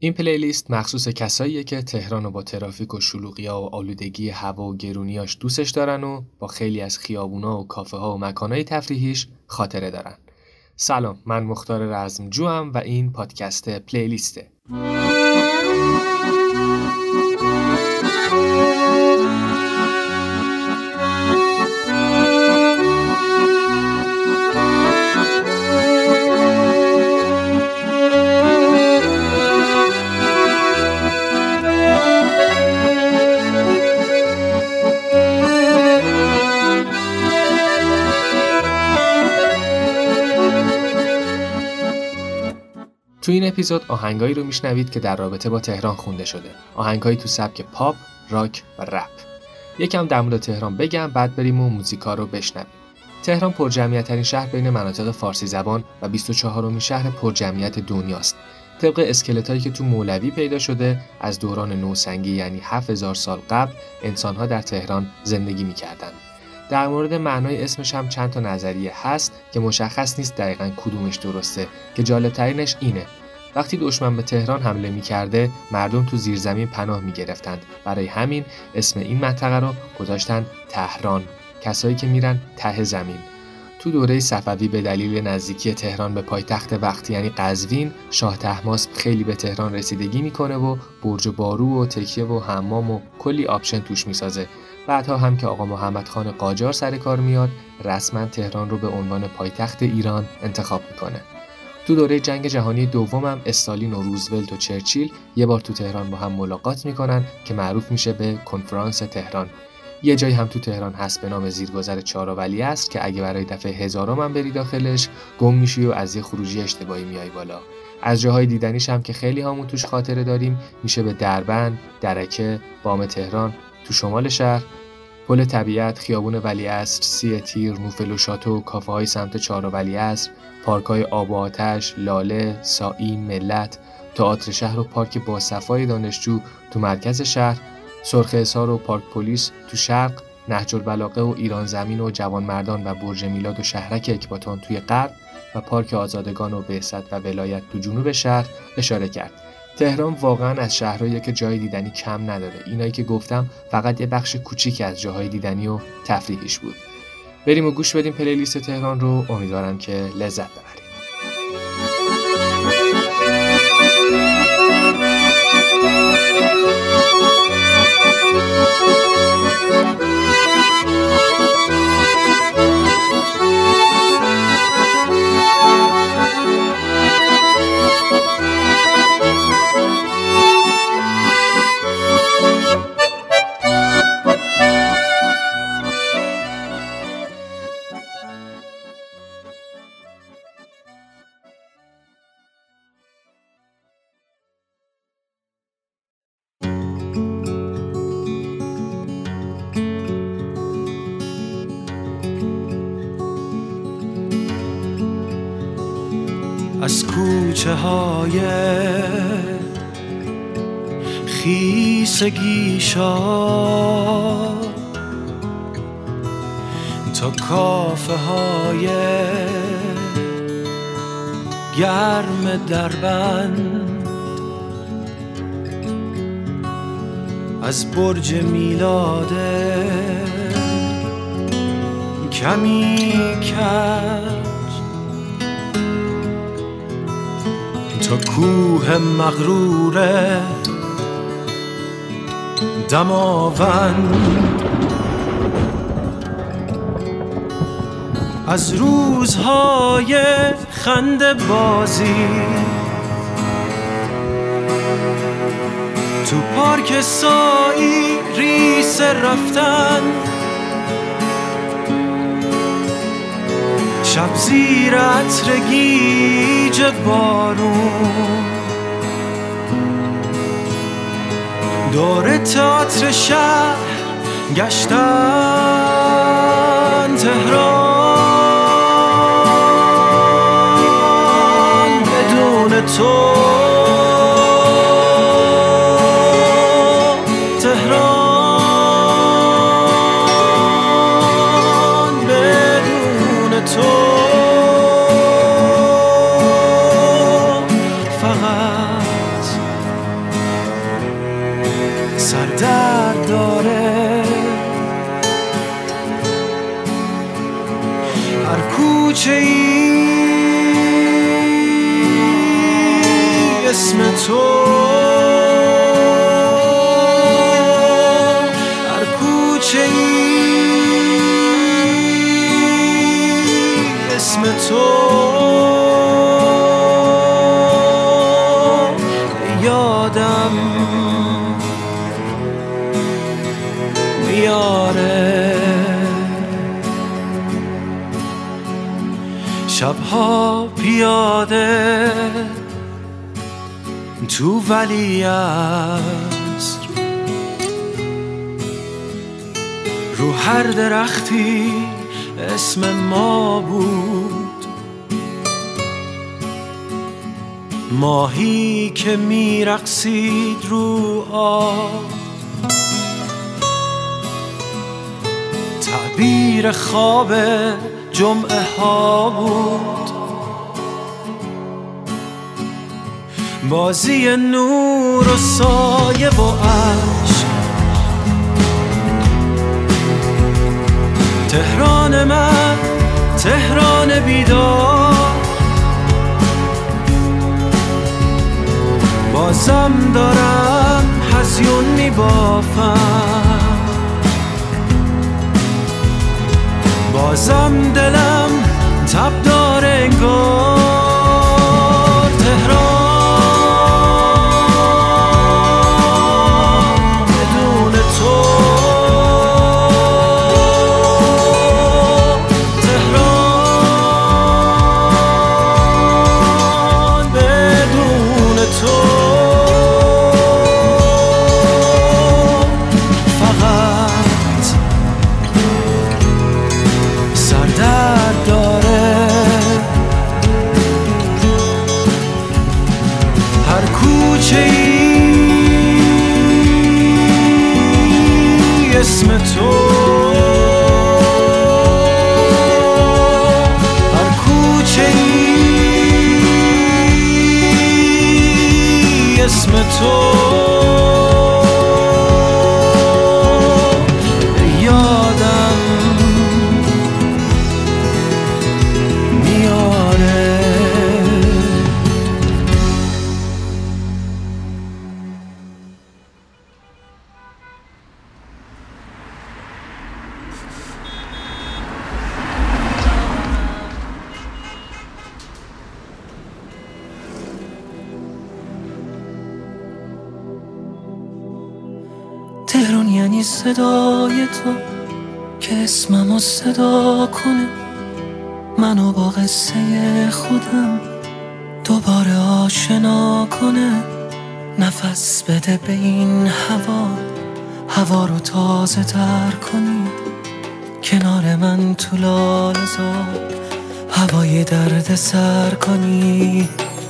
این پلیلیست مخصوص کساییه که تهران و با ترافیک و شلوغیا و آلودگی هوا و گرونیاش دوستش دارن و با خیلی از خیابونا و کافه ها و مکانهای تفریحیش خاطره دارن. سلام من مختار رزمجو و این پادکست پلیلیسته. تو این اپیزود آهنگایی رو میشنوید که در رابطه با تهران خونده شده. آهنگایی تو سبک پاپ، راک و رپ. یکم در مورد تهران بگم بعد بریم و موزیکا رو بشنویم. تهران پرجمعیتترین شهر بین مناطق فارسی زبان و 24 امین شهر پرجمعیت دنیاست. طبق اسکلتایی که تو مولوی پیدا شده از دوران نوسنگی یعنی 7000 سال قبل انسانها در تهران زندگی می‌کردند. در مورد معنای اسمش هم چند تا نظریه هست که مشخص نیست دقیقا کدومش درسته که جالبترینش اینه وقتی دشمن به تهران حمله می کرده مردم تو زیرزمین پناه می گرفتند برای همین اسم این منطقه رو گذاشتن تهران. کسایی که میرن ته زمین. تو دوره صفوی به دلیل نزدیکی تهران به پایتخت وقتی یعنی قزوین شاه تحماس خیلی به تهران رسیدگی می‌کنه و برج و بارو و تکیه و حمام و کلی آپشن توش می‌سازه. بعدها هم که آقا محمد خان قاجار سر کار میاد رسما تهران رو به عنوان پایتخت ایران انتخاب می‌کنه. تو دوره جنگ جهانی دومم استالین و روزولت و چرچیل یه بار تو تهران با هم ملاقات می‌کنن که معروف میشه به کنفرانس تهران. یه جایی هم تو تهران هست به نام زیرگذر چهارولی است که اگه برای دفعه هزارم هم بری داخلش گم میشی و از یه خروجی اشتباهی میای بالا. از جاهای دیدنیش هم که خیلی همون توش خاطره داریم میشه به دربند، درکه، بام تهران، تو شمال شهر پل طبیعت، خیابون ولیعصر، سی تیر، نوفل و شاتو، کافه های سمت چهار ولیعصر، پارک های آب و آتش، لاله، سائین، ملت، تئاتر شهر و پارک با صفای دانشجو تو مرکز شهر، سرخ اصار و پارک پلیس تو شرق، نهج البلاغه و ایران زمین و جوان مردان و برج میلاد و شهرک اکباتان توی غرب و پارک آزادگان و بهست و ولایت تو جنوب شهر اشاره کرد. تهران واقعا از شهرهایی که جای دیدنی کم نداره. اینایی که گفتم فقط یه بخش کوچیک از جاهای دیدنی و تفریحیش بود. بریم و گوش بدیم پلیلیست تهران رو. امیدوارم که لذت ببرید. از خیسگیشا تا کافه های گرم دربند از برج میلاده کمی کرد تا کوه مغروره دماوند. از روزهای خنده بازی تو پارک سایی ریس رفتن. شب زیر عطر گیج بارون. دور تئاتر شهر گشتن تهران. بدون تو ولی است. رو هر درختی اسم ما بود. ماهی که میرقصید رو آب. تعبیر خواب جمعه ها بود. بازی نور و سایه و عشق. تهران من تهران بیدار. بازم دارم هزیون میبافم. بازم دلم تب داره انگار. اسم تهران یعنی صدای تو که اسممو صدا کنه. منو با قصه خودم دوباره آشنا کنه. نفس بده به این هوا هوا رو تازه تر کنی. کنار من تو لالزار هوای درد سر کنی.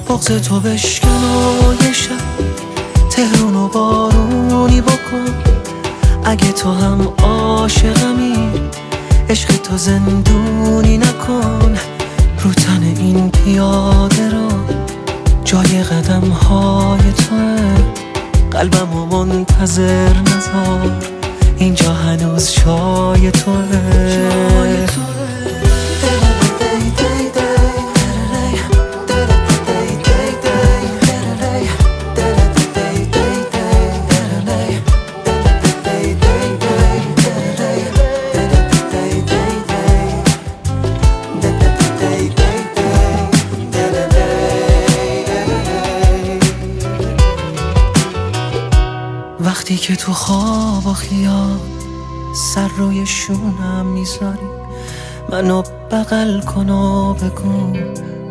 بغز تو بشکن شب تهرون و بارونی بکن. اگه تو هم عاشقمی عشق تو زندونی نکن. رو تن این پیاده رو جای قدم های توه. قلبم و منتظر نزار اینجا هنوز شای توه. وقتی که تو خواب و خیال سر روی شونم می‌ذاری. منو بغل کن و بگو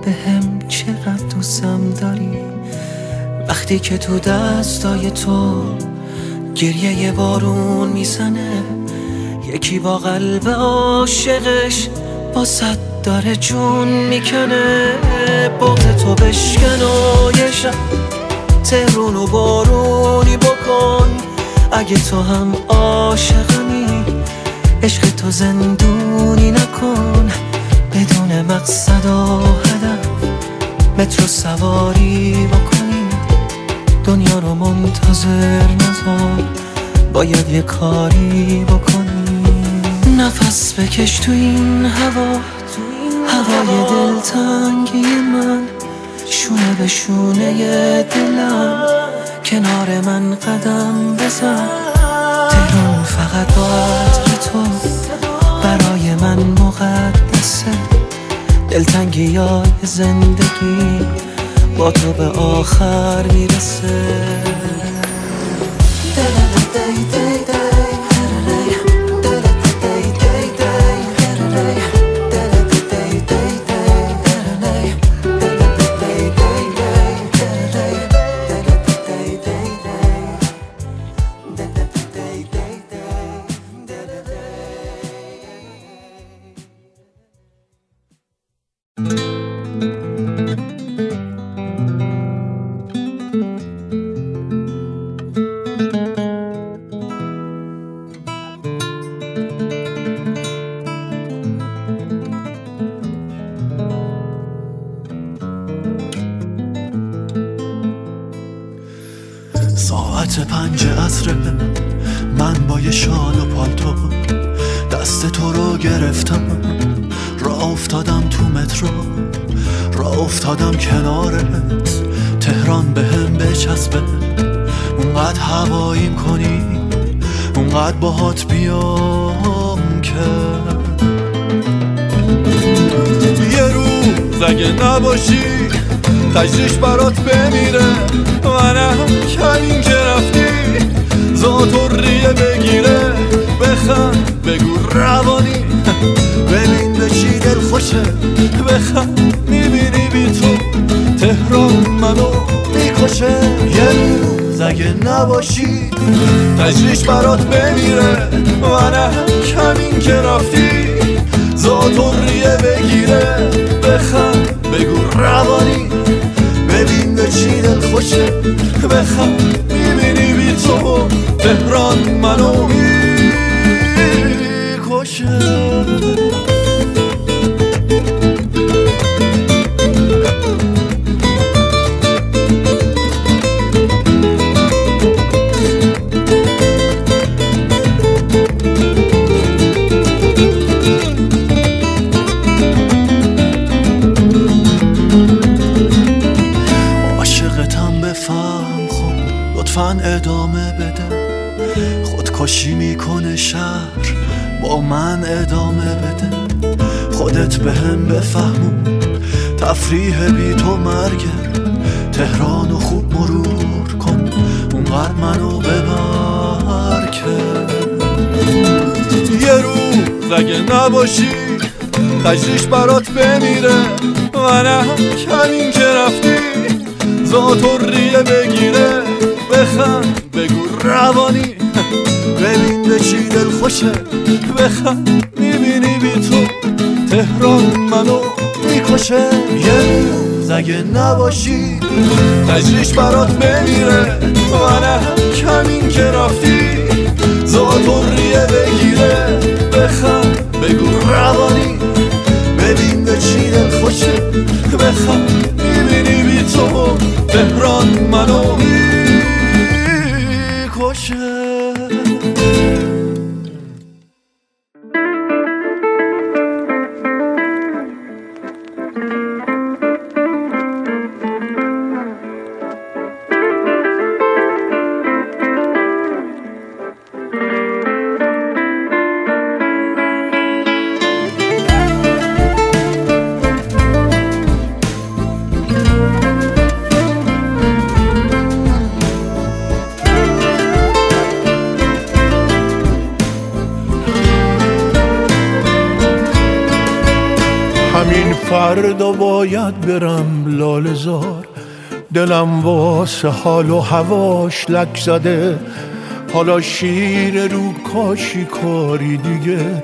به هم چقدر دوستم داری. وقتی که تو دستای تو گریه یه بارون می‌زنه یکی با قلب عاشقش با صد داره جون می‌کنه. بغض تو بشکن و یه شب تهرون و بارونی بکن. اگه تو هم عاشقمی عشق تو زندونی نکن. بدون مقصد و هدف مترو سواری بکنی. دنیا رو منتظر نذار باید یه کاری بکنی. نفس بکش تو این هوا هوای دلتنگی من شونه به شونه دلم. کنار من قدم بزن. تهران فقط با عطر تو. برای من مقدسه. دلتنگی های زندگی با تو به آخر می‌رسه. برات بمیره. منم کمین که رفتی. زاتو ریه بگیره. بخند بگو روانی. ببین به چی دل خوشه بخند. ادامه بده. خودکشی می‌کنه شهر با من ادامه بده. خودت به هم بفهمون تفریح بی تو مرگه. تهران و خوب مرور کن اونقدر منو ببر که یه روز اگه نباشی تجریش برات بمیره. منم کمین که رفتی زاتو ریه بگیره. بخند بگو روانی ببین به چی دل خوشه. بخند می‌بینی بی تو تهران منو می‌کشه. یه روز اگه نباشی تجریش برات بمیره. منم کمین که رفتی زاتو ریه بگیره. بخند بگو روانی ببین به چی دل خوشه. بخند می‌بینی بی تو تهران منو فردا باید برم لال زار. دلم واسه حال و هواش لک زده. حالا شیر رو کاشی کاری دیگه.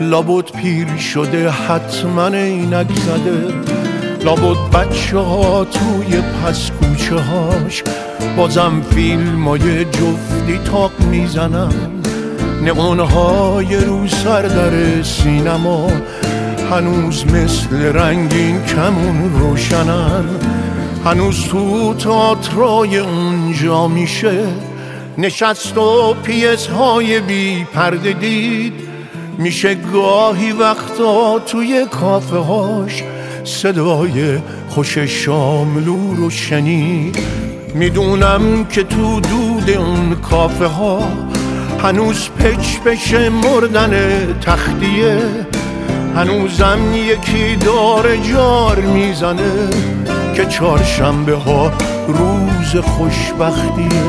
لابد پیر شده حتما اینک زده. لابد بچه ها توی پس کوچه هاش. بازم فیلم های جفتی تاق می‌زنن. نقونهای رو سر در سینما. هنوز مثل رنگین کمون روشنن. هنوز تو تاترای اونجا میشه نشست و پیس های بی پرده دید. میشه گاهی وقتا توی کافه هاش صدای خوش شاملو رو شنید. می‌دونم که تو دود اون کافه ها هنوز پچ بشه مردن تختیه. هنوزم یکی دار جار می‌زنه که چهارشنبه ها روز خوشبختیه.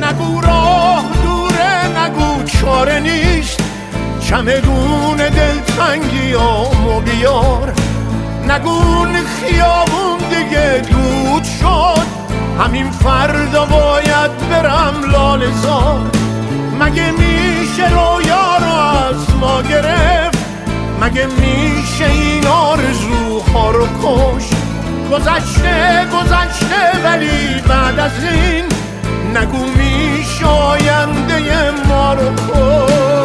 نگو راه دوره نگو چاره نیست. چمدون دلتنگی و بیار. نگون خیابون دیگه دود شد. همین فردا باید برم لال زار. مگه میشه رویا رو از ما گرفت. مگه میشه این آرزوها رو کش؟ گذشته گذشته ولی بعد از این نگو میشه آینده ما رو کش.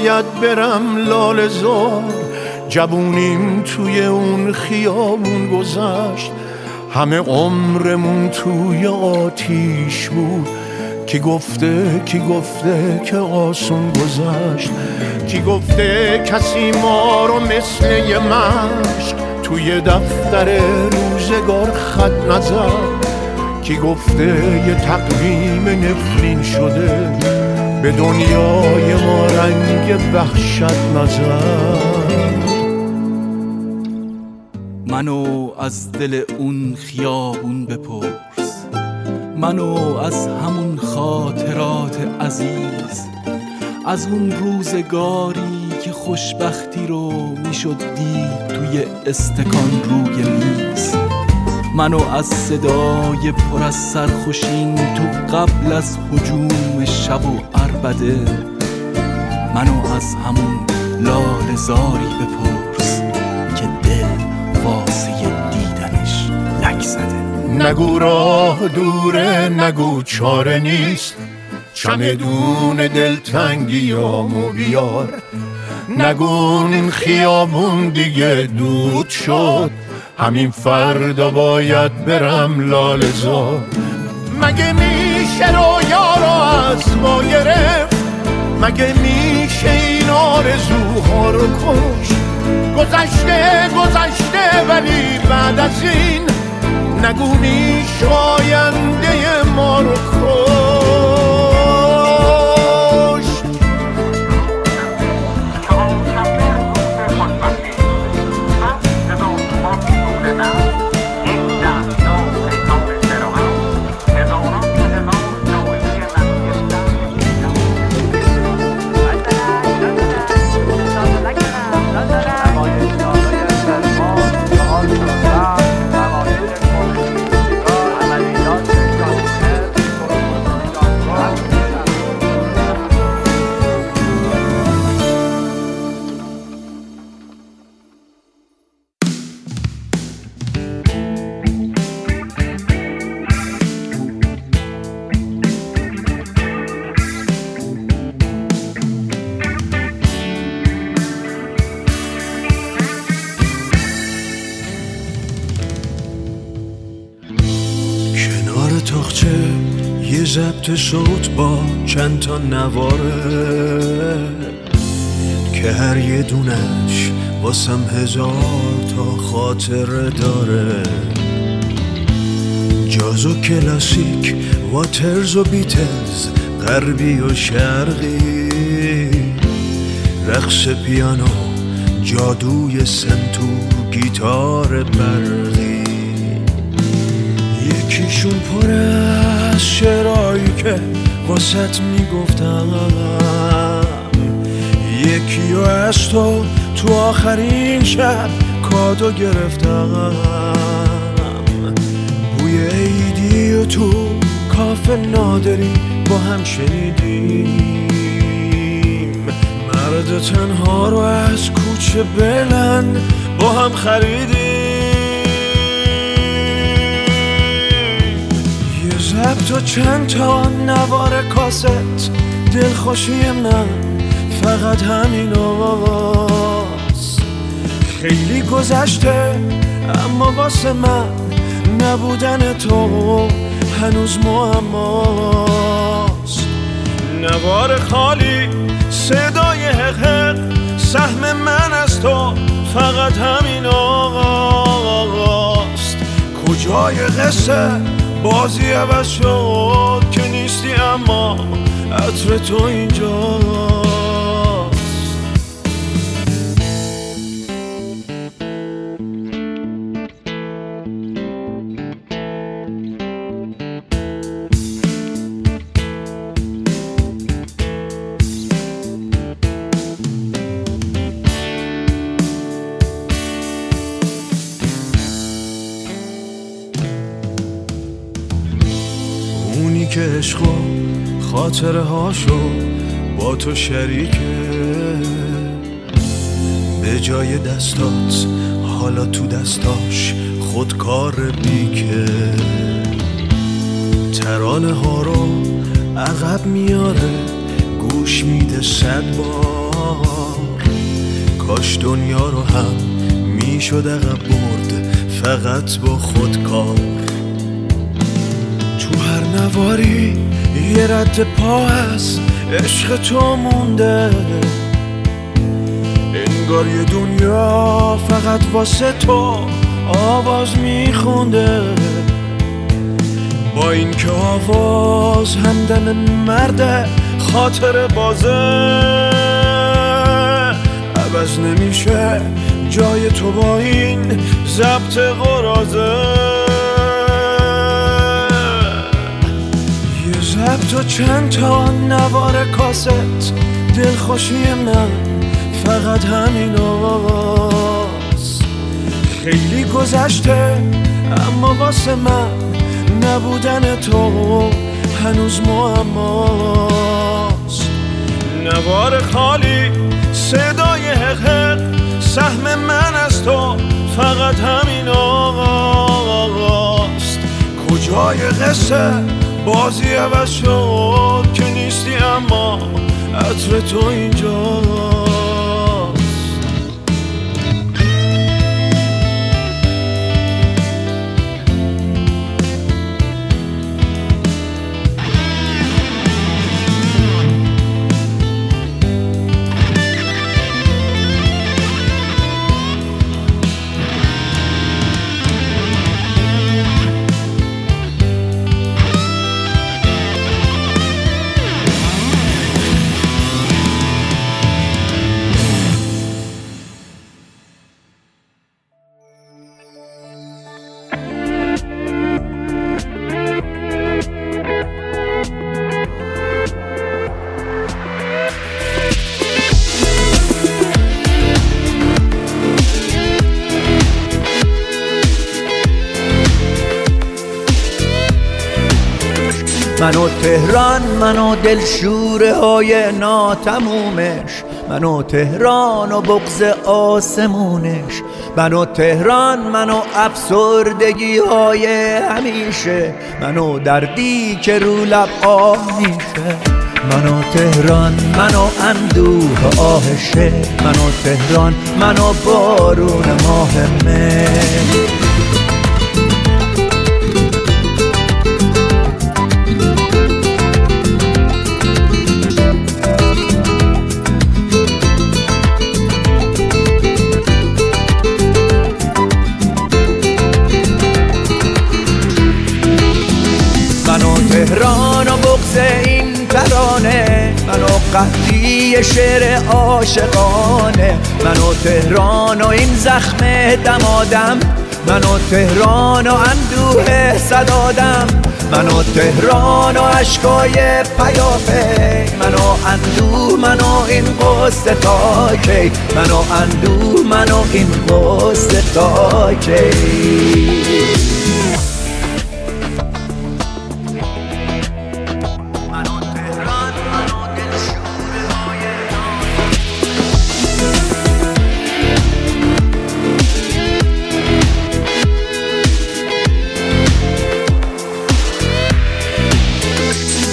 باید برم لال زار. جبونیم توی اون خیابون گذشت. همه عمرمون توی آتیش بود. کی گفته کی گفته که آسون گذشت. کی گفته کسی ما رو مثل یه مشک توی دفتر روزگار خط نزد. کی گفته یه تقویم نفرین شده به دنیای ما رنگ وحشت نزد منو از دل اون خیابون بپرس. منو از همون خاطرات عزیز. از اون روزگاری که خوشبختی رو می‌شد دید توی استکان روی میز. منو از صدای پر از سرخوشین تو قبل از حجوم شب و عربده. منو از همون لال زاری بپرس که دل واسه دیدنش لک زده. نگو راه دوره نگو چاره نیست. چمدون دلتنگی آمو بیار. نگون خیابون دیگه دود شد. همین فردا باید برم لال زار. مگه میشه رویا رو از ما گرفت؟ مگه میشه این آرزوها رو کش گذشته گذشته ولی بعد از این نگو میشه آینده ما رو کش ضبط صوت با چند تا نواره که هر یه دونش واسم هزار تا خاطر داره. جاز و کلاسیک واترز و بیتز غربی و شرقی. رقص پیانو جادوی سنتو گیتار برقی. یکیشون پره از شعرهایی که واسط می‌گفتم. یکی از تو تو آخرین شب کادو گرفتم. بوی عیدی و تو کاف نادری با هم شنیدیم. مرد تنها رو از کوچه بلند با هم خریدیم. ضبط و چند تا نوار کاست؟ دلخوشی من فقط همین آواز. خیلی گذشته اما واسه من نبودن تو هنوز معماست. نوار خالی صدای حق سهم من از تو فقط همین آقاست کجای قصه؟ بازی عوض شد که نیستی اما عطر تو اینجا. عشق و خاطره هاشو با تو شریکه. به جای دستات حالا تو دستاش خودکار بیکه. ترانه ها رو عقب میاره گوش میده صد بار. کاش دنیا رو هم می‌شد عقب برد فقط با خودکار نواری یه رد پا هست عشق تو مونده. انگار یه دنیا فقط واسه تو آواز میخونده. با این که آواز همدم مرده خاطر بازه. عوض نمیشه جای تو با این ضبط قرازه یه ضبط و چند تا نوار کاست؟ دلخوشی من فقط همین خیلی گذشته اما واسه من نبودن تو هنوز معماست. نوار خالی صدای حق سهم من از تو فقط همین آقاست کجای قصه؟ بازی عوض شد که نیستی اما عطر تو اینجاست تهران منو دلشوره های ناتمومش منو تهران و بغز آسمونش. منو تهران منو افسردگی های همیشه. منو دردی که رو لب آه میشه. منو تهران منو اندوه آهشه. منو تهران منو بارون ماه مه. قهدی شعر عاشقانه. منو تهران و این زخم دمادم منو تهران و اندوه صدادم منو تهران و عشقای پیاپی. منو اندوه منو این قصه تا کی. منو اندوه منو این قصه تا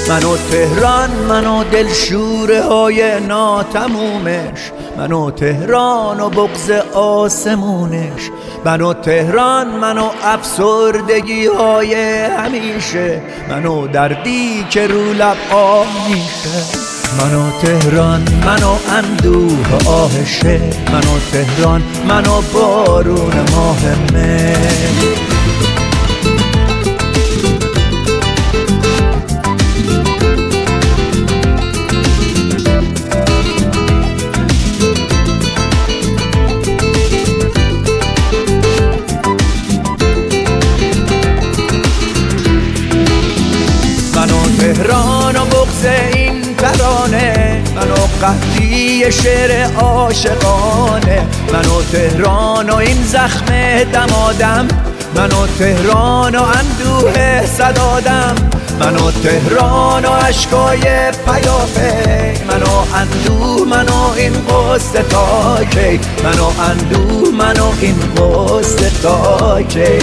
منو تهران منو دلشوره های ناتمومش منو تهران و بغز آسمونش منو تهران منو افسردگی های همیشه منو دردی که رو لب آه میشه منو تهران منو اندوه آهشه منو تهران منو بارون ماه مه قهدی شعر عاشقانه. من و تهران و این زخم دمادم من و تهران و اندوه صدادم من و تهران و عشقای پیافه من و اندوه من و این قصد تاکی من و اندوه من و این قصد تاکی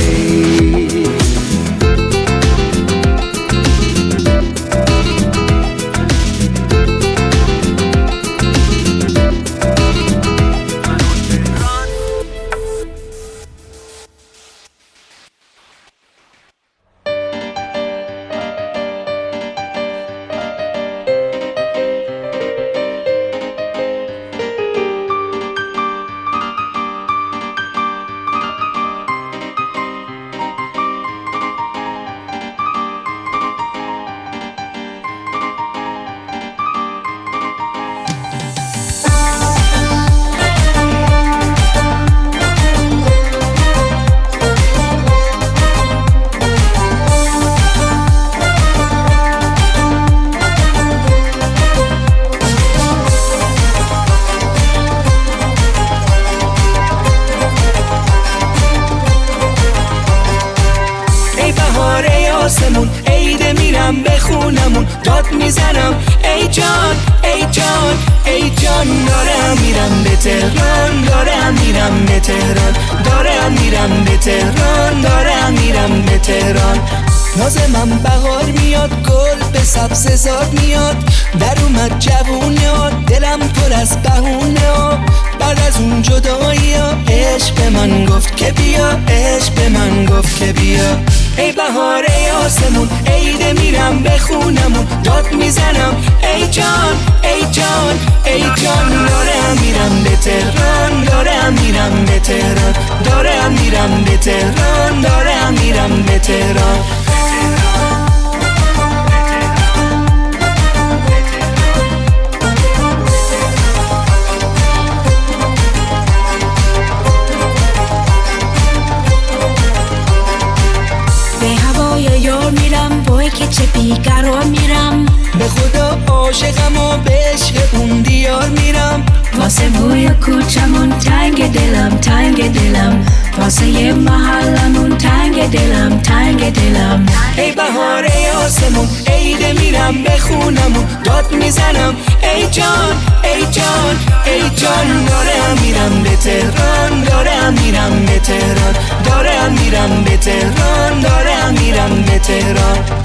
دلم تنگ دلم. واسه محلمون تنگ دلم تنگ دلم. ای بهار ای آسمون عید میرم به خونمون. داد می‌زنم ای جان ای جان ای جان. دارم میرم به تهران دارم میرم به تهران. دارم میرم به تهران دارم میرم به تهران.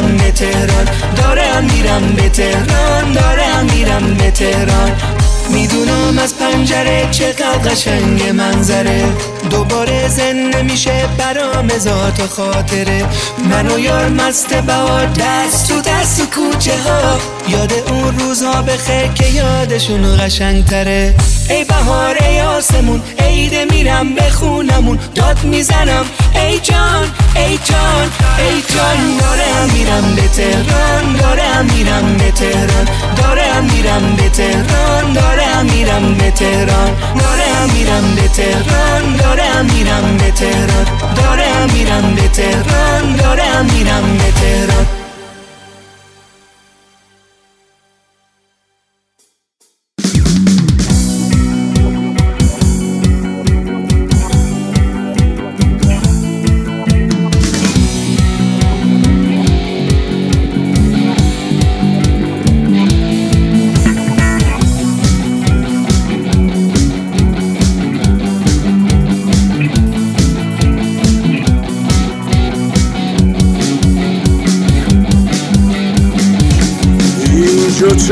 میرم به تهران دارم میرم به تهران دارم میرم به تهران می‌دونم از پنجره چقدر قشنگ منظره. قصه تا کی تا خاطره. من و یار مست بهار دست تو دست تو کوچه ها. یاد اون روزها بخیر که یادشون قشنگ تره ای بهار ای آسمون عیده میرم به خونمون. داد می‌زنم ای جان ای جان ای جان. دارم میرم به تهران دارم میرم به تهران. دارم میرم به تهران دارم میرم به تهران. دارم میرم به تهران دارم میرم به تهران. دارم میرم به تهران. دارم میرم به تهران.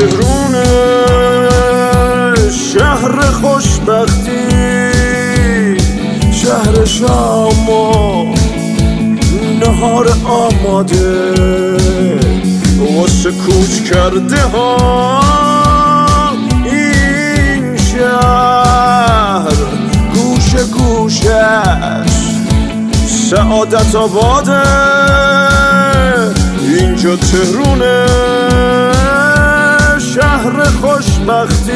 تهرونه شهر خوشبختی شهر شما نهار آماده. واسه کوچ کرده ها این شهر گوش گوشش سعادت آباده. اینجا تهرونه شهر خوشبختی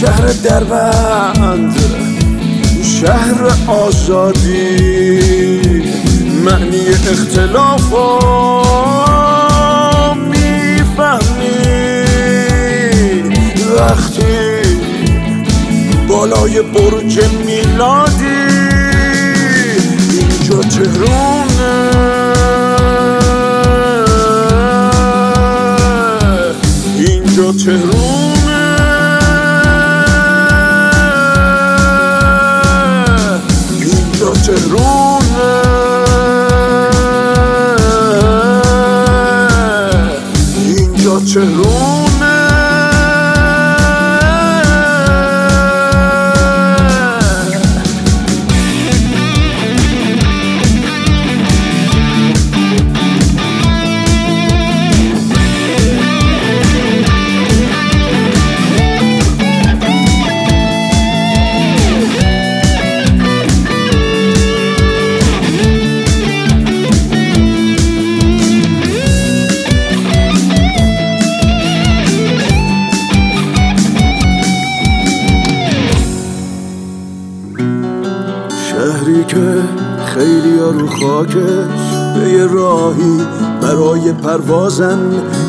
شهر دربند شهر آزادی معنی اختلاف می‌فهمی. وقتی بالای برج میلادی اینجا تهرونه اینجا تهرونه اینجا تهرونه اینجا تهرونه که خیلی ها رو خاکش به یه راهی برای پروازن.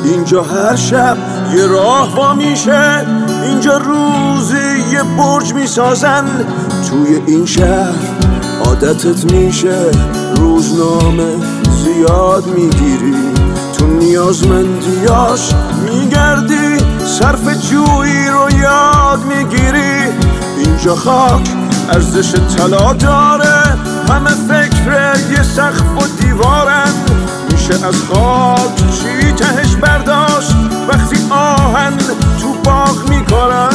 اینجا هر شب یه راه وا میشه اینجا روزی یه برج می‌سازن. توی این شهر عادتت میشه روزنامه زیاد می‌گیری. تو نیازمندیاش میگردی صرف جویی رو یاد می‌گیری. اینجا خاک ارزش طلا داره. همه فکر یه سقف و دیوارن. میشه از خاک چی تهش برداشت. وقتی آهن تو باغ می‌کنن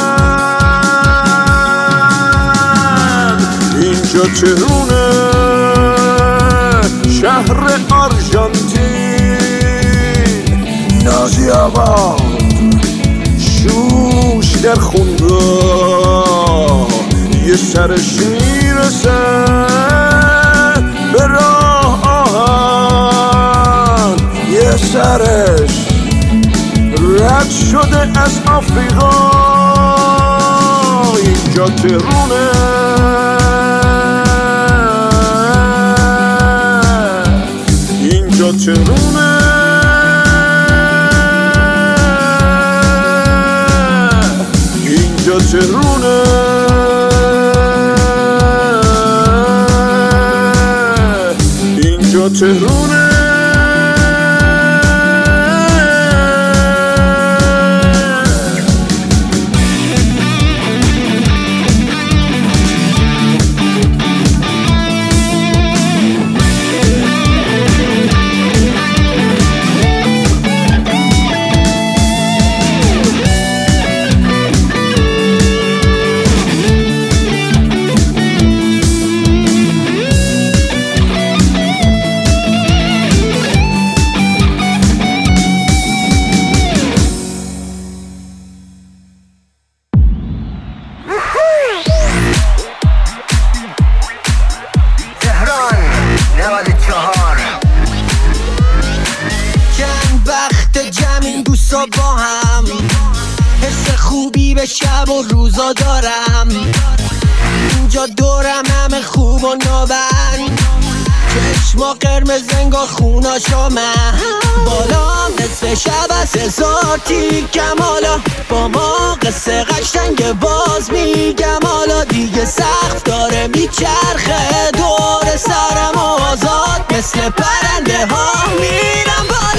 اینجا چهرونه شهر آرژانتین. نازی آباد شوش در خونگاه یه سرش می‌رسه به راه آهن. یه سرش رد شده از آفریقا. اینجا تهرونه اینجا تهرونه اینجا تهرونه تهران انگار خوناشا من بالا نصف شب از هزار تیکم حالا با ما قصه قشنگ باز میگم. حالا دیگه سخت داره میچرخه. دور سرم آزاد مثل پرنده ها میرم بالا.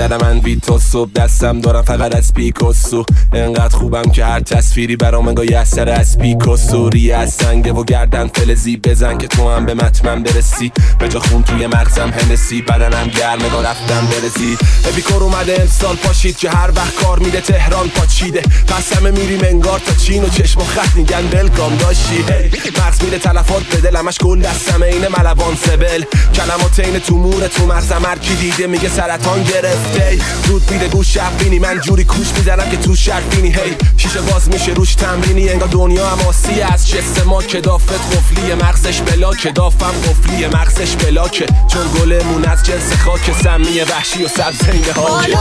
بیشتر من ویتو صبح دستم دارم فقط از پیکوسو. انقدر خوبم که هر تصویری برام انگاه اثر از پیکوسو. ریه از سنگه و گردن فلزی بزن که تو هم به مطمن برسی. به جا خون توی مغزم هنسی بدنم گرمه با رفتم برسی. اپیکور اومده امسال پاشید که هر وقت کار میده تهران پاچیده. پس همه میریم انگار تا چین و چشم و خط میگن ولکام داشتی. مغز میره تلفات به دلمش گل دستم این ملوان سبل. کلمات این تو مور تو مغزم هر کی دیده میگه سرطان گرفته رود میده گوش بینی من جوری کوش می‌زنم که تو بینی. هی شیشه باز میشه روش تمرینی. انگار دنیا هم آسی از چست ما. که دافت قفلی مغزش بلا که دافم قفلی مغزش بلاکه. چون گلمون از جنس خاک سمی وحشی و سبزین هاکه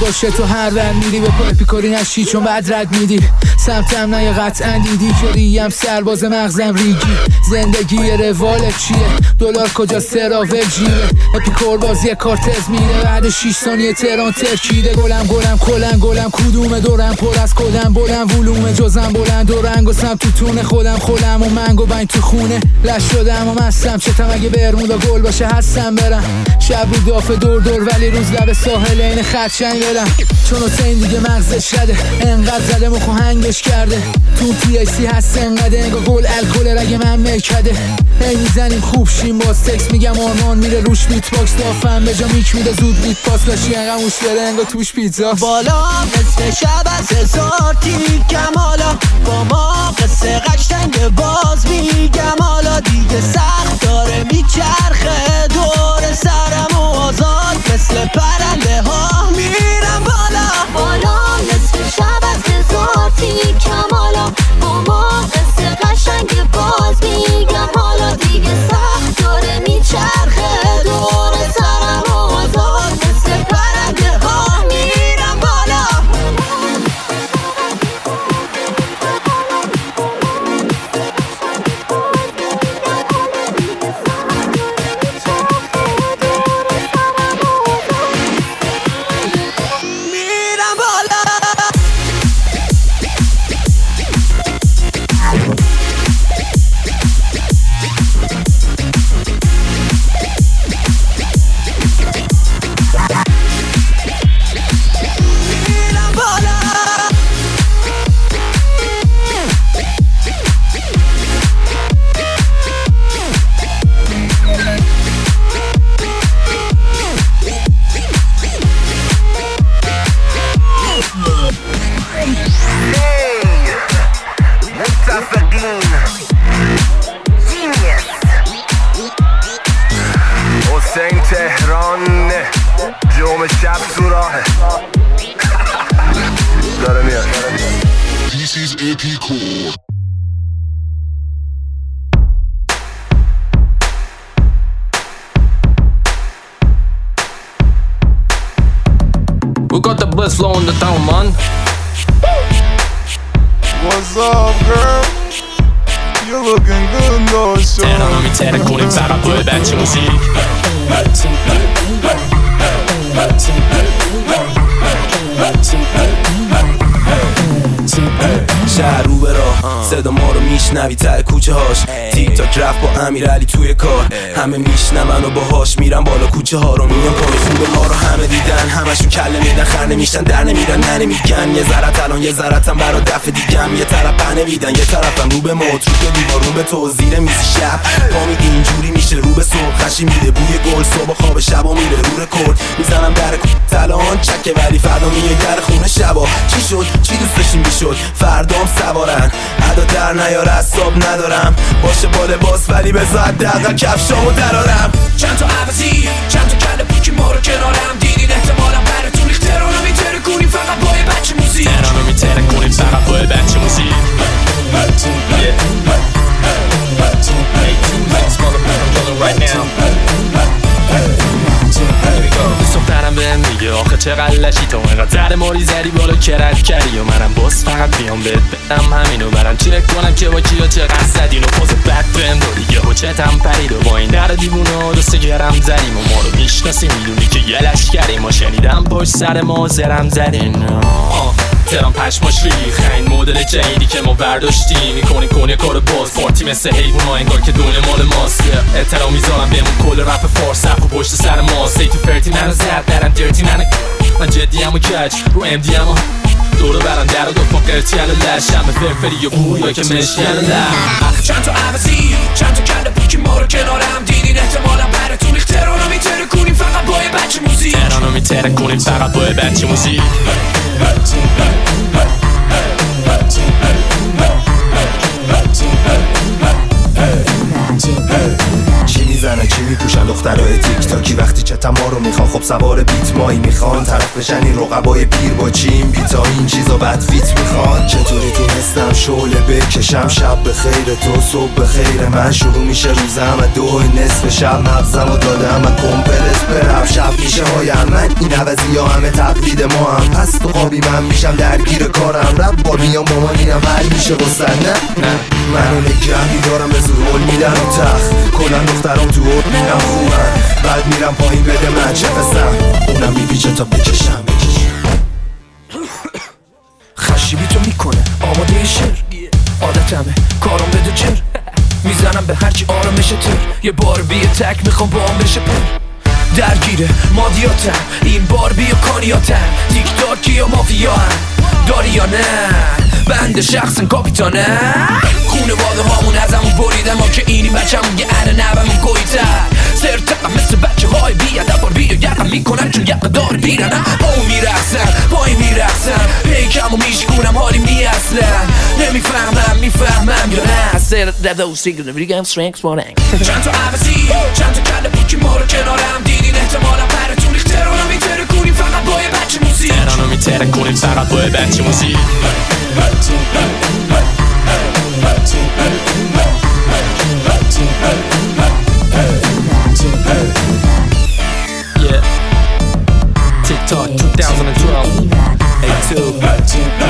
باشه تو هر ور میری به پای پیکاری نشی چون بعد رد میدی. سمتم نه قطعا دیدی که ریم سرباز مغزم ریگی. زندگی روالت چیه؟ دلار کجا سراول جیره؟ اپیکور بازی کارتز میره بعد 6 ثانیه تران ترکیده. گلم گلم کلن گلم کدوم دورم پر از کدم بلند ولوم جزم بلند و رنگ و سم تو تونه. خودم خودم و منگو بین تو خونه. لش شدم و مستم. چتم اگه برمودا گل باشه؟ هستم برم. شب رو دافه دور دور ولی روز لب ساحل این خدشنگ برم چون حسین دیگه مغزش رده. انقدر زده مخو هنگش کرده. تو تی هست انقدر انگا گل الکل رگ من ملکده هی می‌زنیم خوب شیم با سکس. میگم آرمان میره روش بیت باکس. دافم به جا میک میده. زود بیت پاس باشی. انقدر موش بره انگا توش پیتزا. بالا مثل شب از هزار تیکم حالا با ما قصه قشنگ باز میگم. حالا دیگه سخت داره. میچرخه دور سرم و آزاد. مثل پرنده ها میرم بالا. بالا مثل شب از هزار کمالا. اما قصه قشنگ باز میگم. حالا دیگه سخت داره میچرخه. دور سرم آزاد ماری زدی بالا کرد کردی و منم باز فقط بیام بهت بدم همینو برم چک کنم که با کیا چقدر زدین و پاس بد بهم دادی یه چتم پرید و با این در دیوونه دست گرم زدیم و ما رو می‌شناسی می‌دونی که یه لشکریم ما شنیدم پشت سر ما زرم زدین. ترام پشماش ریخ این مدل جدیدی که ما برداشتیم. می‌کنیم کنه کار باز. پارتی مثل حیوان انگار که دونه مال ماست. احترام می‌ذارم بهمون کل رپ فارس. و پشت سر ما سی تو فرتی منو زد. درم درتی منو من جدی و کج رو ام دی هم دورو برم در و دو پا لش. همه فرفری و بویا که مشکی علا لش چند تا عوضی چند تا کله پوکی ما رو کنارم دیدین. احتمالا براتون اخترانو میتره کنیم فقط با یه بچه موزیک. تهرانو میتره کنیم فقط با یه بچه موزیک. چی می‌زنه. چی میپوشن دخترای تیک تاکی؟ وقتی چتم ما رو می‌خوان خب سوار بیت مایی می‌خوان. طرف بشن این رقبای پیر با چین بیتا این چیزا بد فیت می‌خوان. چطوری تونستم شعله بکشم؟ شب به خیر تو صبح به خیر من. شروع میشه روزم دو نصف شب. مغزم و دادم و کمپرس برم. شب میشه هایم من. این عوضی ها همه تقلید ما هم. پس تو خوابی من میشم درگیر کارم. رب با میام مامانینم حل میشه. نه نه. منو نگه میدارم به زور میدن و تخت کلا دخترام تو ارد میرم خوبن بعد میرم پایین بده من چه اونم میپیچه تا بکشم. خشیبی تو می‌کنه آماده شر عادتمه کارم بده چر می‌زنم به هرچی آرامش تر یه بار بیه تک می‌خوام با هم بشه پر. درگیره مادیاتم. این بار بیا کانیاتم. تیک تاکی یا مافیا هم داری یا نه بنده شخصا کاپیتانه. خونه باده هامون از همون بریدم ما که اینی بچه همون یه اره نبمون گویتر سرتقم مثل بچه های بیادم بار بیا یقم می‌کنم چون یقه دار بیرنم با اون میرقصم پای میرقصم پیکم و میشکونم حالی می اصلا نمی‌فهمم می‌فهمم یا نه. سر دو سیگل بریگم سرنکس وارنگ چند تا عوضی چند تا کله پوکی ما رو کنارم دیدین احتمالا پرتون اخترانو میتره کنیم فقط با یه بچه موزیک. تهرانو میتره کنیم فقط با یه بچه موزیک. Yeah. TikTok 2012. A2.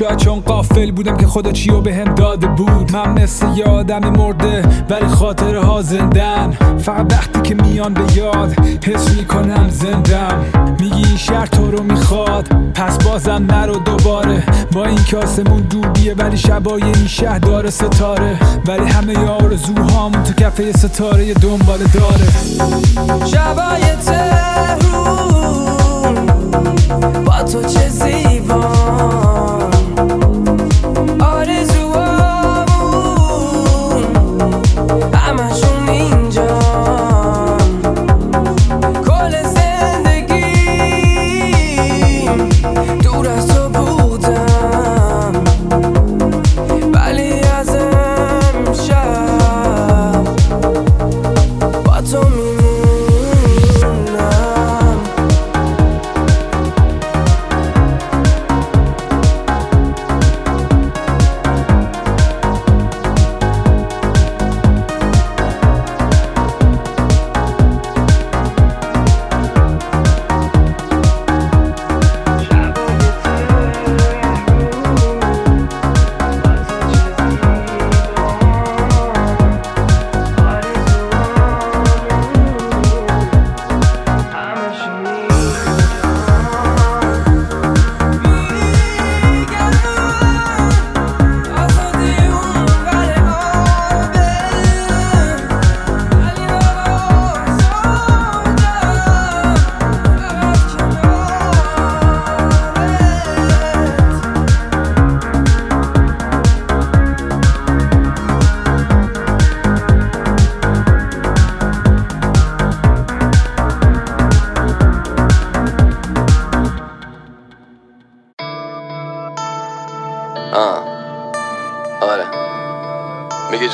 شاید چون قافل بودم که خدا چیو به هم داده بود. من مثل یه آدمی مرده ولی خاطره ها زندن. فقط وقتی که میان به یاد حس می‌کنم زندم. میگی این شهر تو رو می‌خواد پس بازم نرو دوباره. با این که آسمون دوریه ولی شبای این شهر داره ستاره. ولی همه آرزوهامون تو کفه ستاره دنبال داره. شبای تهرون با تو چه زیبا.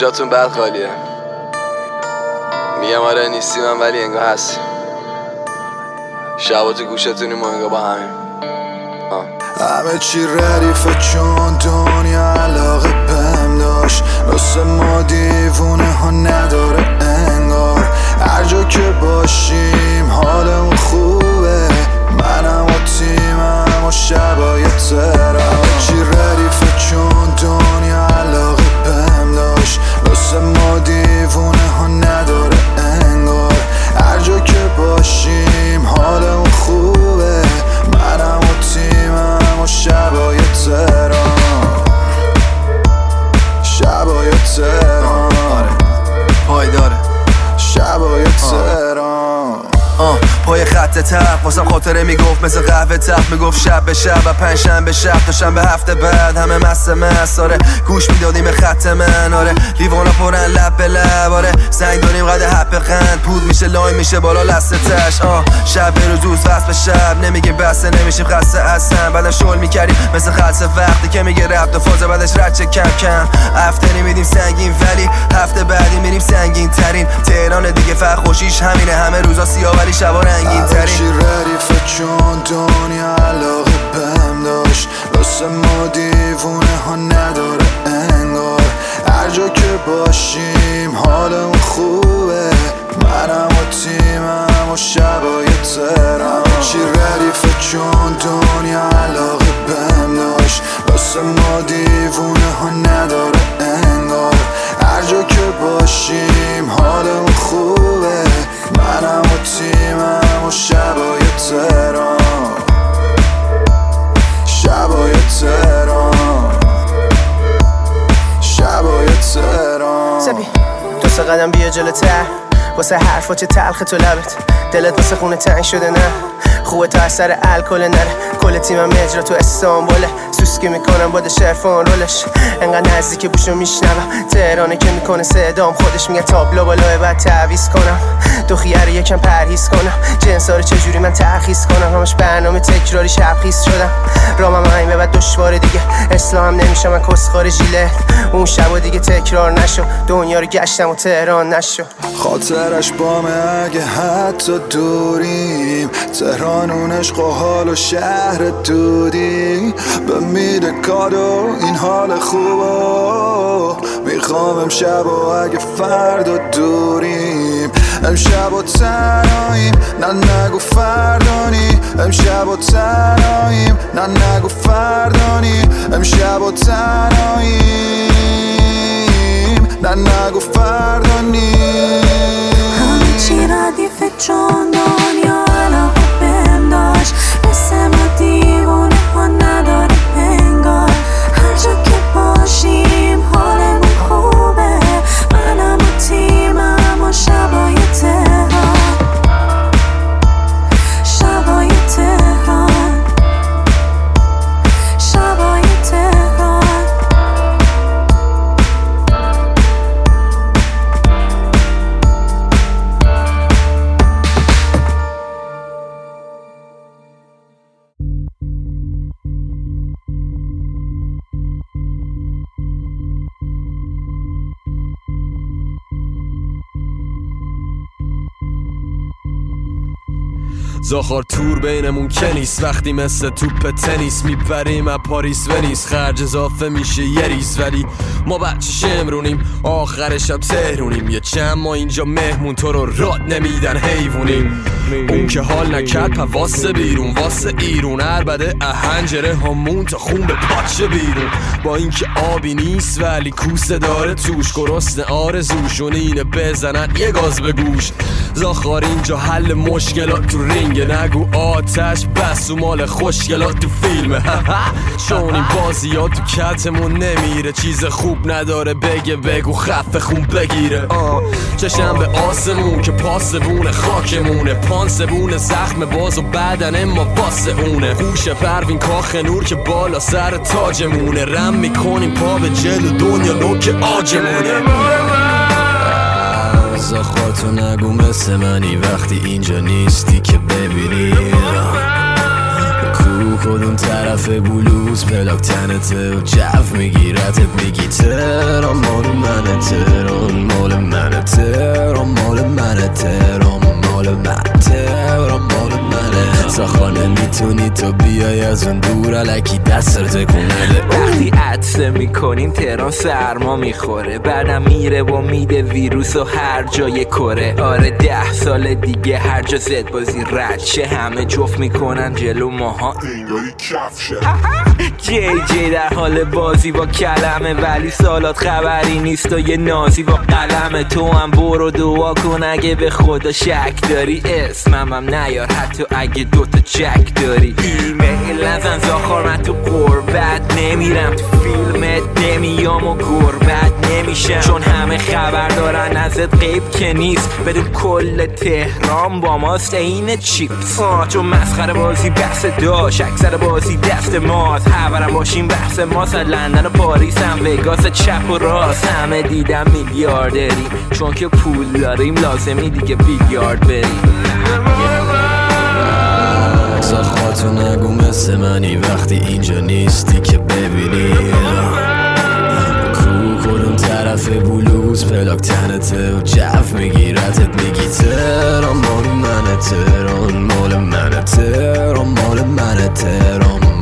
جاتون بد خالیه. میگم آره نیستی من ولی انگار هست. شبا تو گوشتونی ما انگار با همین همه چی ردیفه چون دنیا علاقه بهم داشت. راست ما دیوونه ها نداره انگار. هر جا که باشیم حالمون خوبه. منم و تیمم و شبای ترم همه چی ردیفه چون دنیا علاقه راست ما دیوونه ها نداره انگار. هر جا که باشیم حالمون خوبه خط تق واسم خاطره می‌گفت مثل قهوه تق می‌گفت شب به شب و پنجشنبه شب. تا شنبه هفته بعد همه مست مست. آره گوش می‌دادیم به خط من. آره لیوانا پرن لب به لب. آره سنگ داریم قد حب قند. پود میشه لای میشه بالا لسته تش. آه شب به روز روز وصل به شب. نمیگیم بسته نمیشیم خسته اصلا. بعدم شل می‌کردیم مثل خلصه وقتی که میگه رفت و فاز. بعدش رد چه کم کم. هفته میدیم سنگین ولی هفته بعدی میریم سنگین ترین فقط خوشیش همینه همه روزا سیاه ولی شبا رنگین ترین. چی ردیفه چون دنیا علاقه بهم داشت؟ واسه ما دیوونه ها نداره انگار. هر جا که باشیم حالمون خوبه. منم و تیمم و شبای ترم چی ردیفه چون دنیا علاقه بهم داشت؟ واسه ما دیوونه ها نداره انگار. هر جا که باشیم حالمون خوبه. منم و تیمم و شبای ترام شبای ترام شبای ترام سبی دو قدم بیا جلوتر. واسه حرفات تلخ تو لبت؟ دلت واسه خونه تنگ شده نه؟ خوبه تا اثر الکل نره. کل تیمم اجرا تو استانبوله. سوسکی می‌کنم با شرفان رولش. انقدر نزدیک بوشو میشنوم. تهرانه که می‌کنه صدام. خودش میگه تابلو بالای بعد تعویز کنم. دو خیاره یکم پرهیز کنم. جنسا رو چجوری من ترخیص کنم؟ همش برنامه تکراری شبخیز شدم. رامم همین بعد دشواره دیگه. اسلام نمیشه من کسخار ژیله. اون شب دیگه تکرار نشو. دنیا رو گشتم و تهران نشو. خاطرش بامه اگه حتی دوریم. تهران اون عشق و حال و شهر دودی. به میده کادو این حال خوبو می‌خوام امشب و اگه فردا دوریم. امشب و تنهاییم نه نگو فردانی. امشب و تنهاییم نه نگو فردانی. امشب و تنهاییم نه نگو فردانی. چی ردیف چون دنیا علاقه بهم داشت؟ مثل ما دیوونه ها نداره انگار. هر جا که باشیم زاخار تور بینمون که نیست. وقتی مثل توپ تنیس میپریم از پاریس ونیس. خرج اضافه میشه یه ریس. ولی ما بچه شمرونیم. آخرش هم تهرونیم. یه چند ما اینجا مهمون. تو رو راد نمیدن حیوونیم اون که حال نکرد پا واسه بیرون. واسه ایرون. عربده اهنجره همون تا خون به پاچه بیرون. با اینکه آبی نیست ولی کوسه داره توش. گرسنه آرزوشون اینه بزنن یه گاز به گوش. زاخار اینجا حل مشکلات تو رینگ نگو آتش بس و مال خوشگلات تو فیلمه چون این بازی ها تو کتمون نمیره. چیز خوب نداره بگه بگو خفه خون بگیره. چشم به آسمون که پاسبون خاکمونه. پانسبون زخم باز و بدن ما واسه اونه خوش پروین کاخ نور که بالا سر تاجمونه. رم می‌کنیم پا به جلو دنیا نوک آجمونه. زخار تو نگو مثل منی. وقتی اینجا نیستی که ببینی. کو کدوم طرف بلوز پلاک تنته و جف میگیرتت. میگی ترام مال منه ترام مال منه ترام مال منه ترام مال من ترام منه ساخانه می‌تونی تو بیای از اون دور علکی دست رو تکون نده وقتی عطسه می‌کنیم تهران سرما می‌خوره. بعدم میره و میده ویروس و هر جای کره. آره ده سال دیگه هر جا زد بازی رد شه. همه جفت می‌کنن جلو ماها. انگاری کفشه. جی جی؟ در حال بازی با کلمه ولی سالات خبری نیست و یه نازی با قلم تو هم برو دعا کن اگه به خدا شک داری. اسمم هم نیار حتی اگه دوتا چک داری. ایمیل نزن زاخار من تو قربت نمیرم. تو فیلمت نمیام و گربت نمیشم. چون همه خبر دارن ازت غیب که نیست. بدون کل تهران با ماست عین چیپس. چون مسخره بازی بحث داشت اکثر بازی دست ماست. خبرم باشیم بحث ماست. از لندن و پاریس هم وگاس چپ و راست. همه دیدم میلیاردریم چون که پول داریم لازمی دیگه بیلیارد بریم. تو نگو مثل منی. وقتی اینجا نیستی که ببینی. کو کدوم طرف بلوز؟ پلاک تنته و جف میگیرتت. میگی ترام مال منه ترام مال منه ترام مال منه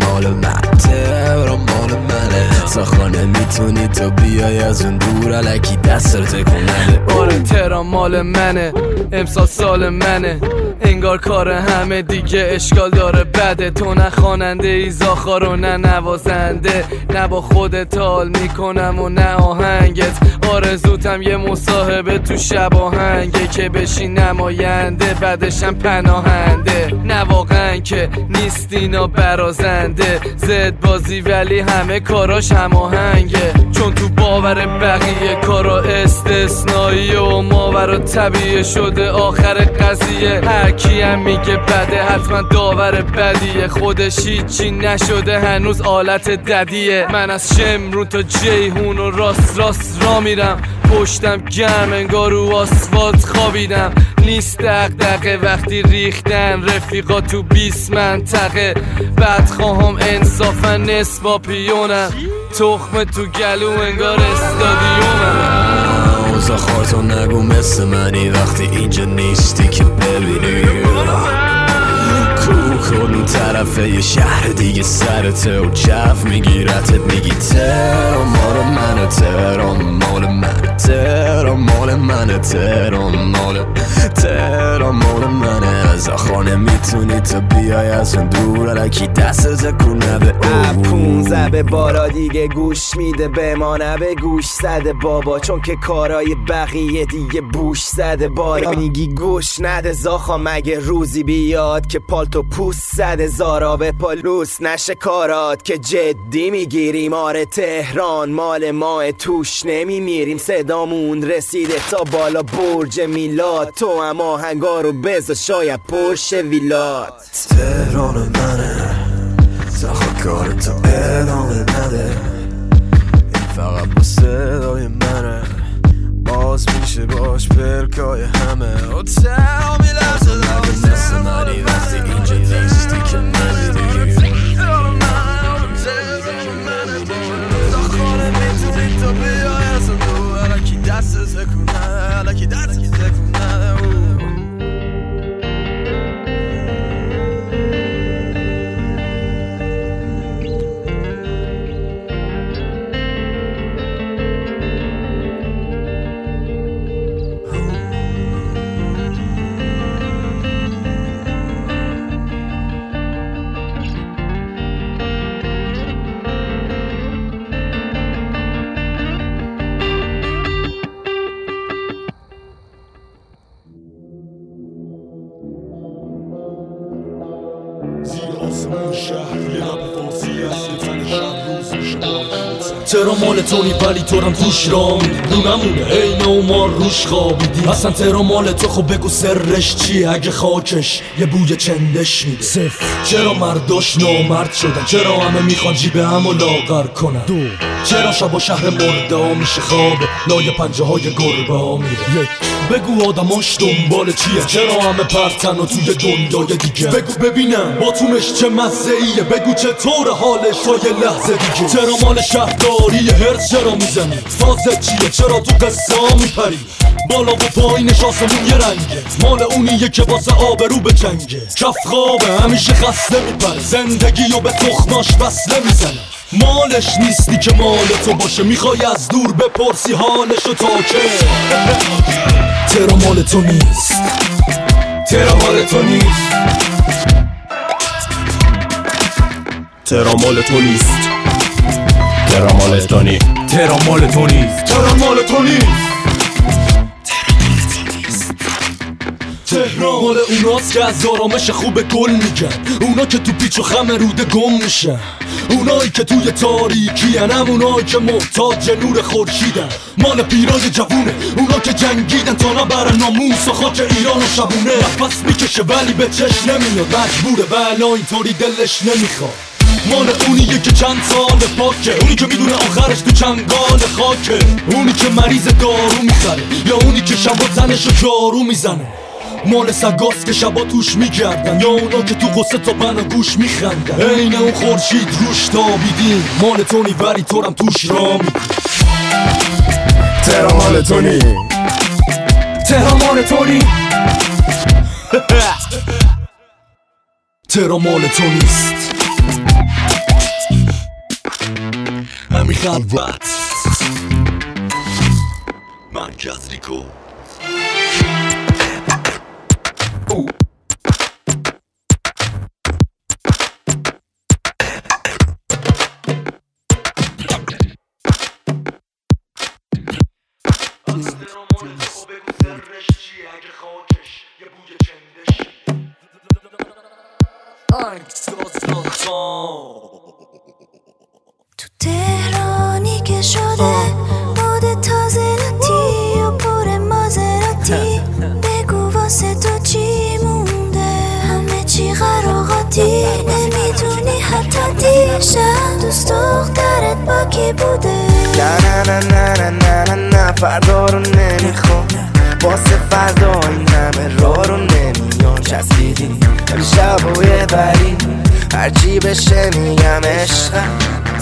ترام مال من ترام مال منه ساخانه می‌تونی تو بیای از اون دور علکی دست رو تکون نده. آره مال منه. امسال سال منه. انگار کار همه دیگه اشکال داره. بده تو نه خواننده ای زاخار و نه نوازنده. نه با خودت حال می‌کنم و نه آهنگت. آرزوتم یه مصاحبه تو شب آهنگه که بشی نماینده. بعدشم پناهنده. نه واقعا که نیست اینا برازنده. زد بازی ولی همه کاراش هماهنگه چون تو باور بقیه کارا استثنایی و ماورا طبیعه شده آخر قضیه. هر کی هم میگه بده حتما داور بدیه. خودش هیچی نشده هنوز آلت ددیه. من از شمرون تا جیهون و راست راست را میرم. پشتم گرم انگار رو آسفالت خوابیدم. نیست دقدقه وقتی ریختن رفیقا تو بیس منطقه. بعد خواهم انصافا نصف پیونم تخم تو گلو انگار استادیومم زخار تو نگو مثل منی وقتی اینجا نیستی که ببینی. کو کدوم طرفه یه شهر دیگه سرته و جف میگیرتت میگی ترام مال منه ترام مال منه ترام مال منه ترام مال ترام مال منه. از خانه می‌تونی تو بیای از اون دور. علکی دست نده اب پونزه به بالا دیگه گوش میده به ما نه به گوش زده. بابا چون که کارای بقیه دیگه بوش زده. بالا میگی گوش نده زاخا مگه روزی بیاد که پالتو پوست زده؟ زارا به پالوس نشه کارات که جدی می‌گیریم. آره تهران مال ما توش نمیمیریم. صدامون رسیده تا بالا برج میلاد. تو هم آهنگا رو بذار شاید پرش ویلات. تهران منه. زخوا کار تو ادامه نده این فقط با صدای منه. باز میشه باش پرکای همه. و تهران میلرزه نگو مثل منی وقتی اینجا نیستی که علکی دست تکونه آسمون شهر لب تن شب ترا مال تونی ولی تورم توش را دونمون عین او ما روش خوابیدی. اصلا ترا مال تو؟ خب بگو سرش چی اگه خاکش یه بوی چندش میده. صفر. چرا مرداش نامرد شدن؟ چرا همه می‌خوان جیبه همو لاغر کنن؟ دو. چرا شب و شهر مرده میشه خواب؟ لای پنجه های گربه ها میره. یک. بگو آدماش دنبال چیه؟ چرا همه پرتن و توی دنیای دیگه؟ بگو ببینم باتونش چه مزه ایه بگو چطور حالش تا یه لحظه دیگه؟ چرا مال شهرداری هرز چرا می‌زنی؟ فازت چیه؟ چرا تو قصه میپری؟ بالا و پایینش آسمون یه رنگه. مال اونیه که واسه آبرو به جنگه. کف خوابه همیشه خسته میپره. زندگی و به تخماش وصله می‌زنه. مالش نیستی که مال تو باشه. می‌خوای از دور بپرسی حالشو تا که. ترا مال تو نیست. ترا مال تو نیست. ترا مال تو نیست. ترا مال تو نیست. ترا مال تو نیست. ترا مال تو نیست. تهران مال اوناست که از آرامش خوب گل میگن اونا که تو پیچ و خم روده گم میشن اونایی که توی تاریکی هم اونایی که محتاج نور خورشیدن. مال پیرای جوونه. اونا که جنگیدن تا نبرن ناموس و خاک ایران و شبونه. نفس می‌کشه ولی به چش نمیاد. مجبوره. ولی اینطوری دلش نمی‌خواد. مال اونیه که چند سال پاکه. اونی که می‌دونه آخرش تو چنگال خاکه. اونی که مریض دارو می‌خره. یا اونی که شبا تنشو جارو می‌زنه. مال سگاست که شبا توش میگردن. یا اونا که تو قصه تا بنا گوش میخندن. عین اون خورشید روش تابیدیم مال تونی ولی تورم توش را ترا مال تو نیست تهران مال تونی. ترا مال تو نیست همین خلوت. مرکز ریکو تو تهرانی که شده دیشب دوست دخترت با کی بوده. نه نه نه نه نه نه نه فردا رو نمی‌خوام واسه فردا این همه راه رو نمیان چسبیدی امشب و یه بری هرچی بشه میگم عشقم.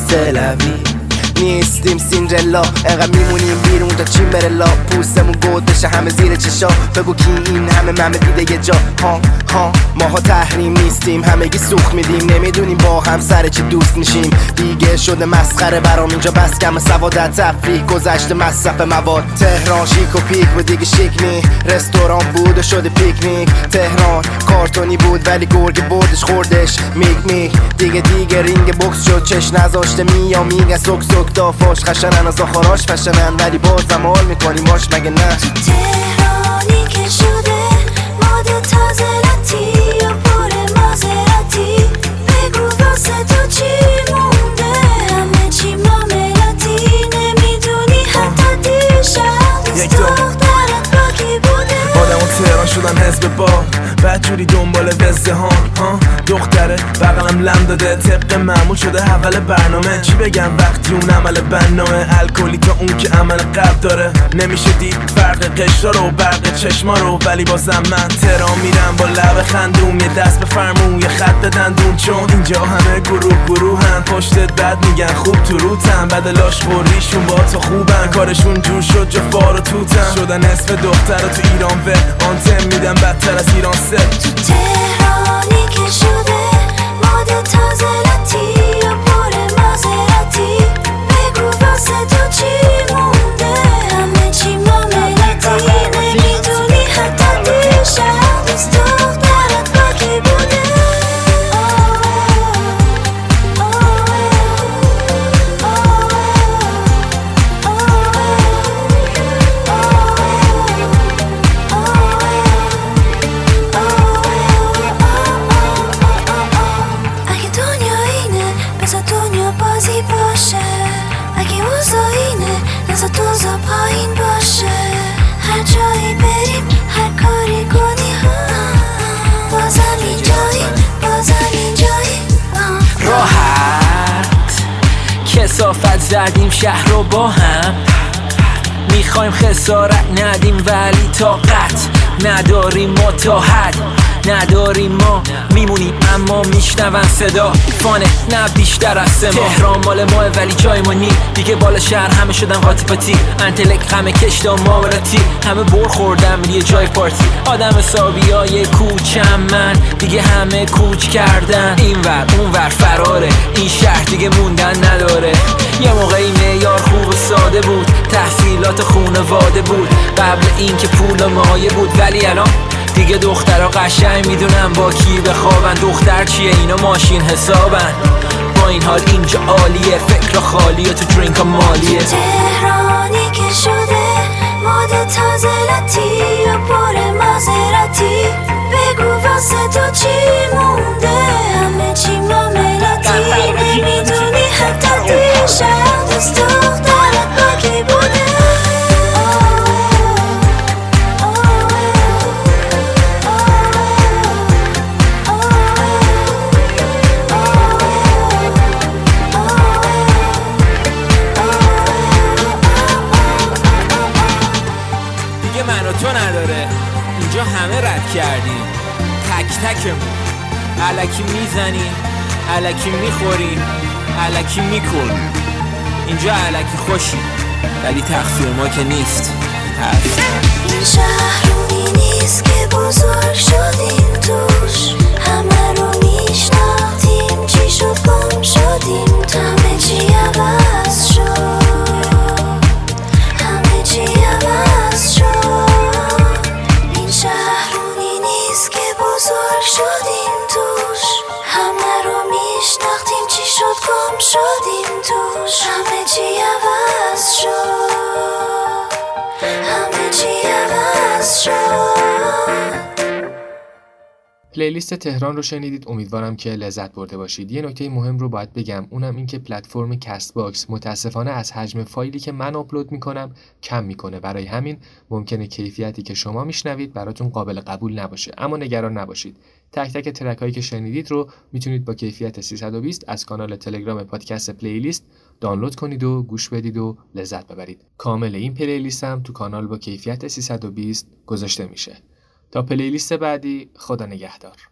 سلوی نیستیم سیندرلا انقدر میمونیم بیرون تا چین بره لا؟ پوستمون گود بشه همه زیر چشا. بگو کی این همه ممه دیده یه جا. ها ها ماها تحریم نیستیم همگی سوخ میدیم. نمی‌دونیم با هم سر چی دوست میشیم. دیگه شده مسخره برام اینجا. بس کم سوادت تفریح گذشته مصرف مواد. تهران شیک و پیک بود دیگه شیک نی. رستوران بود و شده پیکنیک. تهران کارتونی بود ولی گرگ بردش خوردش. میک میک دیگه دیگه رینگ بکس شد. چش نذاشته میا میگه سک سک دافاش خشنن از آخراش فشنن. ولی بازم حال می‌کنیم باش مگه نه؟ تهرانی که شده مود تازه لاتی و پر مازراتی. بگو واسه تو چی مونده؟ همه چی ماملاتی نمی‌دونی حتی دیشب یک دو. شدن حزب با بعد جوری دنبال وزده ها؟ دختره بغلم لم داده. طبق معمول شده اول برنامه. چی بگم؟ وقتی اون عمل بنامه الکلی تا اون که عمل قبل داره. نمیشه دید فرق قشرا رو برق چشما رو. ولی بازم من تهران میرم با لب خندوم یه دست به فرمون یه خط دندون. چون اینجا همه گروه گروهن. پشتت بد میگن خوب تو روتن. بدلاش خوریشون با تو خوبن. کارشون جور شد جا فار و توتن. شدن اسم دختر تو ایران و آنتن. میدن بدتر از ایران سه. تهرانی که شده تازه و پر مازراتی. شهر رو با هم می‌خوایم خسارت ندیم ولی طاقت نداریم متاحد نداریم ما. میمونیم اما میشنون صدا. فانه نه بیشتر از ما تهران مال ماه ولی جای ما نی. دیگه بالا شهر همه شدن قاطی پاتی انتلک همه کشتا ماموراتی. همه بر خوردم یه جای پارتی. آدم حسابی های کوچم من. دیگه همه کوچ کردن. این ور اون ور فراره. این شهر دیگه موندن نداره. یه موقعی معیار خوب و ساده بود. تحصیلات خونواده بود. قبل اینکه پول و مایه بود. ولی الان دیگه دخترها قشنگ می‌دونم با کی بخوابن. دختر چیه؟ اینا ماشین حسابن. با این حال اینجا عالیه. فکر خالیه. تو درینک مالیه. تهرانی که شده ماد تازه لاتی یا پر مازراتی. بگو واسه تو چی مونده؟ همه چی ماملاتی نمی‌دونی حتی دیشب دوست علکی می‌زنیم علکی می‌خوریم علکی می‌کنیم اینجا علکی خوشی ولی تقصیر ما که نیست. هست. این شهرونی نیست که بزرگ شدیم توش. همه رو میشناختیم چی شد گم شدیم همه چی عوض شد. همه چی عوض این شهرونی نیست که بزرگ شدیم شدیم توش همه چی عوض شد. همه چی عوض playlist تهران رو شنیدید. امیدوارم که لذت برده باشید. یه نکته مهم رو باید بگم. اونم این که پلتفرم Castbox متاسفانه از حجم فایلی که من آپلود می‌کنم کم می‌کنه. برای همین ممکنه کیفیتی که شما میشنوید براتون قابل قبول نباشه. اما نگران نباشید. تک تک track هایی که شنیدید رو می‌تونید با کیفیت 320 از کانال تلگرام پادکست playlist دانلود کنید و گوش بدید و لذت ببرید. کامل این playlist تو کانال با کیفیت 320 گذاشته میشه. تا playlist بعدی خدا نگهدار.